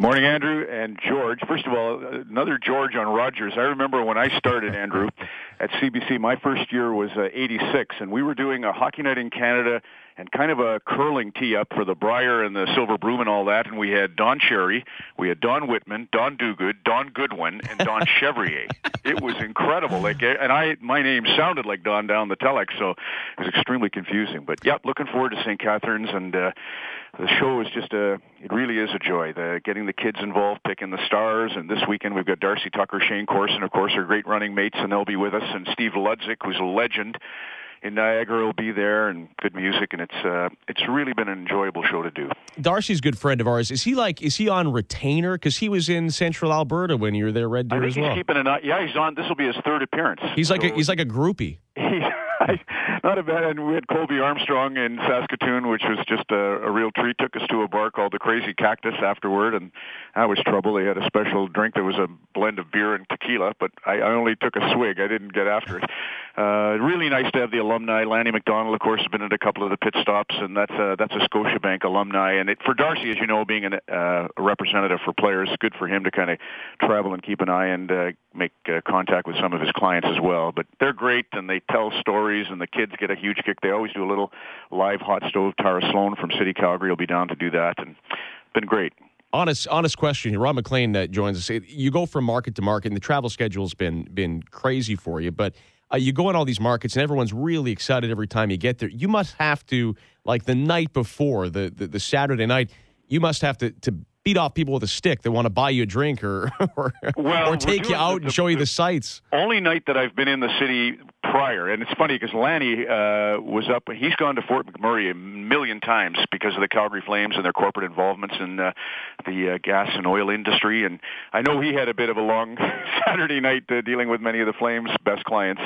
Morning, Andrew and George. First of all, another George on Rogers. I remember when I started, Andrew, at CBC, my first year was uh, 86, and we were doing a hockey night in Canada and kind of a curling tee up for the Brier and the Silver Broom and all that. And we had Don Cherry, we had Don Wittman, Don Duguid, Don Goodwin, and Don Chevrier. It was incredible. Like, and I, my name sounded like Don down the telex, so it was extremely confusing. But yeah, looking forward to St. Catharines and. uh the show is just a it really is a joy the getting the kids involved picking the stars and this weekend we've got darcy tucker shayne corson of course are great running mates and they'll be with us and steve ludzik who's a legend in Niagara will be there and good music and it's uh it's really been an enjoyable show to do. Darcy's a good friend of ours. Is he like is he on retainer because he was in Central Alberta when you were there Red Deer I think as he's well. keeping an eye. Yeah, he's on. This will be his third appearance. He's like So a, he's like a groupie. he, not a bad. And we had Colby Armstrong in Saskatoon, which was just a, a real treat. Took us to a bar called the Crazy Cactus afterward, and that was trouble. They had a special drink that was a blend of beer and tequila, but I, I only took a swig. I didn't get after it. Uh, really nice to have the alumni. Lanny McDonald, of course, has been at a couple of the pit stops, and that's a, that's a Scotiabank alumni. And it, for Darcy, as you know, being an, uh, a representative for players, good for him to kind of travel and keep an eye and uh, make uh, contact with some of his clients as well. But they're great, and they tell stories, and the kids get a huge kick. They always do a little live hot stove. Tara Slone from City Calgary will be down to do that, and been great. Honest, honest question. Ron MacLean uh, joins us. You go from market to market, and the travel schedule's been been crazy for you. But uh, you go in all these markets, and everyone's really excited every time you get there. You must have to, like the night before, the the, the Saturday night, you must have to to beat off people with a stick that want to buy you a drink or or, Well, or take you out the- and show you the sights. only night that I've been in the city prior, and it's funny because Lanny uh, was up. He's gone to Fort McMurray a million times because of the Calgary Flames and their corporate involvements in uh, the uh, gas and oil industry. And I know he had a bit of a long Saturday night uh, dealing with many of the Flames' best clients.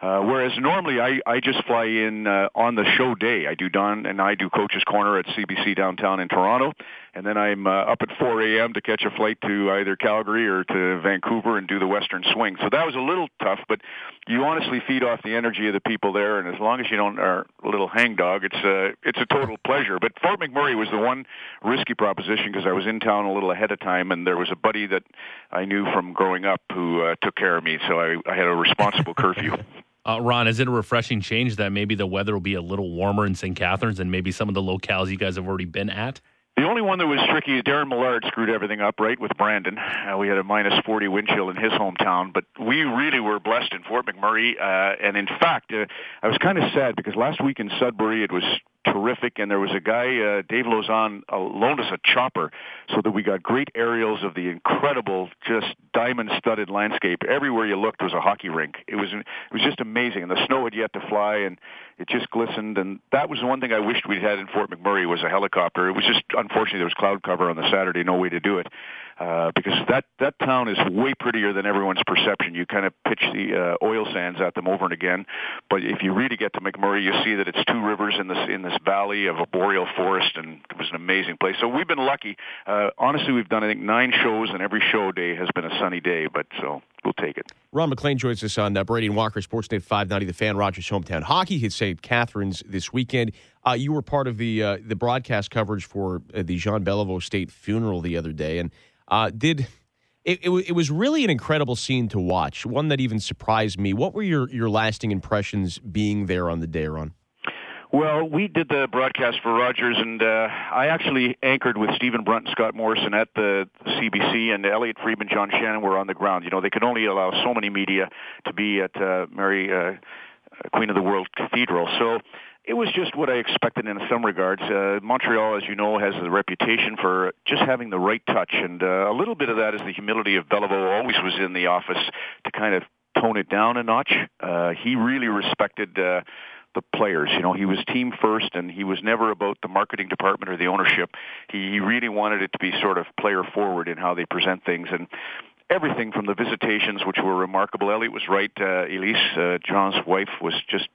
Uh, whereas normally I, I just fly in uh, on the show day. I do Don and I do Coach's Corner at CBC downtown in Toronto, and then I'm uh, up at 4 a.m. to catch a flight to either Calgary or to Vancouver and do the Western Swing. So that was a little tough, but you honestly feed off the energy of the people there, and as long as you don't are a little hangdog, it's a it's a total pleasure. But Fort McMurray was the one risky proposition because I was in town a little ahead of time, and there was a buddy that I knew from growing up who uh, took care of me, so I, I had a responsible curfew. Uh, Ron, is it a refreshing change that maybe the weather will be a little warmer in St. Catharines and maybe some of the locales you guys have already been at? The only one that was tricky, Darren Millard screwed everything up, right, with Brandon. Uh, we had a minus 40 wind chill in his hometown, but we really were blessed in Fort McMurray. Uh, and in fact, uh, I was kind of sad because last week in Sudbury it was terrific, and there was a guy, uh, Dave Lozon, uh, loaned us a chopper so that we got great aerials of the incredible, just diamond-studded landscape. Everywhere you looked was a hockey rink. It was it was just amazing, and the snow had yet to fly, and it just glistened. And that was the one thing I wished we'd had in Fort McMurray was a helicopter. It was just unfortunately there was cloud cover on the Saturday, no way to do it. Uh, because that that town is way prettier than everyone's perception. You kind of pitch the uh, oil sands at them over and again, but if you really get to McMurray, you see that it's two rivers in this in this valley of a boreal forest, and it was an amazing place. So we've been lucky. Uh, honestly, we've done I think nine shows, and every show day has been a sunny day. But so we'll take it. Ron MacLean joins us on uh, Brady and Walker Sportsnet 590, the fan, Rogers hometown hockey. Hit St. Catharines this weekend. Uh, you were part of the uh, the broadcast coverage for uh, the Jean Beliveau State funeral the other day, and uh, did it, it, it was really an incredible scene to watch. One that even surprised me. What were your your lasting impressions being there on the day, Ron? Well, we did the broadcast for Rogers, and uh, I actually anchored with Stephen Brunt and Scott Morrison at the CBC, and Elliotte Friedman, John Shannon were on the ground. You know, they could only allow so many media to be at uh, Mary uh, Queen of the World Cathedral. So it was just what I expected in some regards. Uh, Montreal, as you know, has a reputation for just having the right touch, and uh, a little bit of that is the humility of Beliveau. Always was in the office to kind of tone it down a notch. Uh, he really respected. Uh, the players. You know, he was team first, and he was never about the marketing department or the ownership. He, he really wanted it to be sort of player forward in how they present things, and everything from the visitations, which were remarkable. Elliotte was right. Uh, Elise, uh, John's wife, was just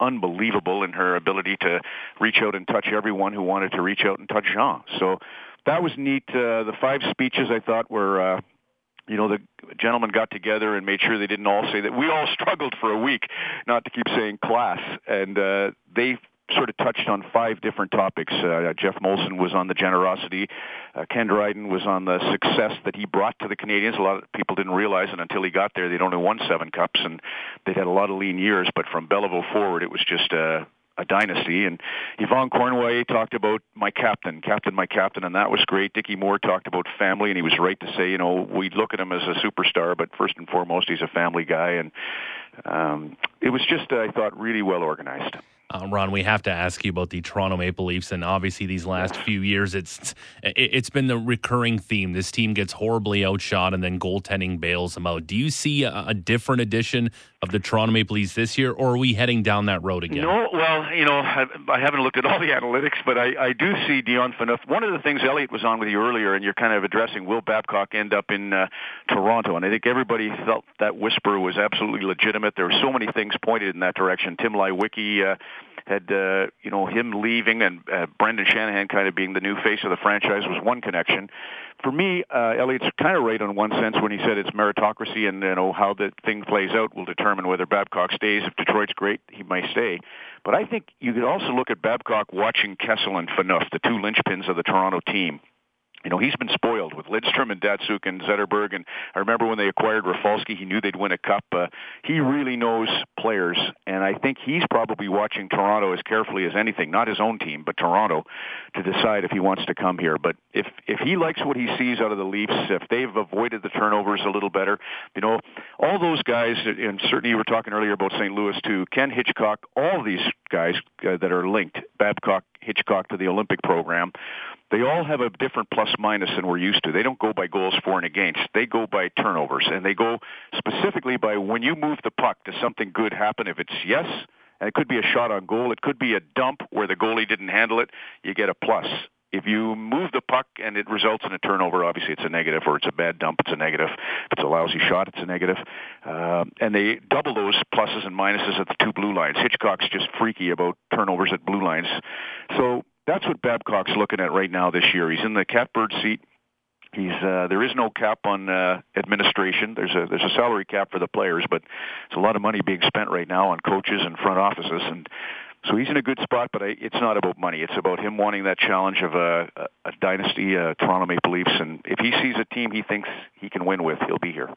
unbelievable in her ability to reach out and touch everyone who wanted to reach out and touch Jean. So that was neat. Uh, the five speeches I thought were. Uh, you know, the gentlemen got together and made sure they didn't all say that. We all struggled for a week not to keep saying class, and uh, they sort of touched on five different topics. Uh, Geoff Molson was on the generosity. Uh, Ken Dryden was on the success that he brought to the Canadiens. A lot of people didn't realize it until he got there. They'd only won seven cups, and they'd had a lot of lean years. But from Beliveau forward, it was just a, a dynasty. And Yvan Cournoyer talked about my captain, captain, my captain, and that was great. Dickie Moore talked about family, and he was right to say, you know, we look at him as a superstar, but first and foremost, he's a family guy. And um, it was just, I thought, really well organized. Uh, Ron, we have to ask you about the Toronto Maple Leafs, and obviously these last few years, it's it's been the recurring theme. This team gets horribly outshot, and then goaltending bails them out. Do you see a, a different edition of the Toronto Maple Leafs this year, or are we heading down that road again? No, well, you know, I, I haven't looked at all the analytics, but I, I do see Dion Phaneuf. One of the things Elliotte was on with you earlier, and you're kind of addressing, will Babcock end up in uh, Toronto? And I think everybody felt that whisper was absolutely legitimate. There were so many things pointed in that direction. Tim Leiweke. Uh, had uh, you know him leaving and uh, Brendan Shanahan kind of being the new face of the franchise was one connection. For me, uh, Elliotte's kind of right on one sense when he said it's meritocracy and you know how the thing plays out will determine whether Babcock stays. If Detroit's great, he might stay. But I think you could also look at Babcock watching Kessel and Phaneuf, the two linchpins of the Toronto team you know, he's been spoiled with Lidstrom and Datsyuk and Zetterberg. And I remember when they acquired Rafalski, he knew they'd win a cup. Uh, he really knows players, and I think he's probably watching Toronto as carefully as anything, not his own team, but Toronto, to decide if he wants to come here. But if if he likes what he sees out of the Leafs, if they've avoided the turnovers a little better, you know, all those guys, and certainly you were talking earlier about St. Louis too, Ken Hitchcock, all these guys uh, that are linked, Babcock, Hitchcock to the Olympic program, they all have a different plus minus than we're used to. They don't go by goals for and against. They go by turnovers, and they go specifically by when you move the puck, does something good happen? If it's yes, and it could be a shot on goal, it could be a dump where the goalie didn't handle it, you get a plus. If you move the puck and it results in a turnover, obviously it's a negative, or it's a bad dump, it's a negative. If it's a lousy shot, it's a negative. Uh, and they double those pluses and minuses at the two blue lines. Hitchcock's just freaky about turnovers at blue lines. So that's what Babcock's looking at right now this year. He's in the catbird seat. He's uh, there is no cap on uh, administration. There's a there's a salary cap for the players, but there's a lot of money being spent right now on coaches and front offices, and so he's in a good spot. But I, it's not about money. It's about him wanting that challenge of a, a, a dynasty, uh, Toronto Maple Leafs, and if he sees a team he thinks he can win with, he'll be here.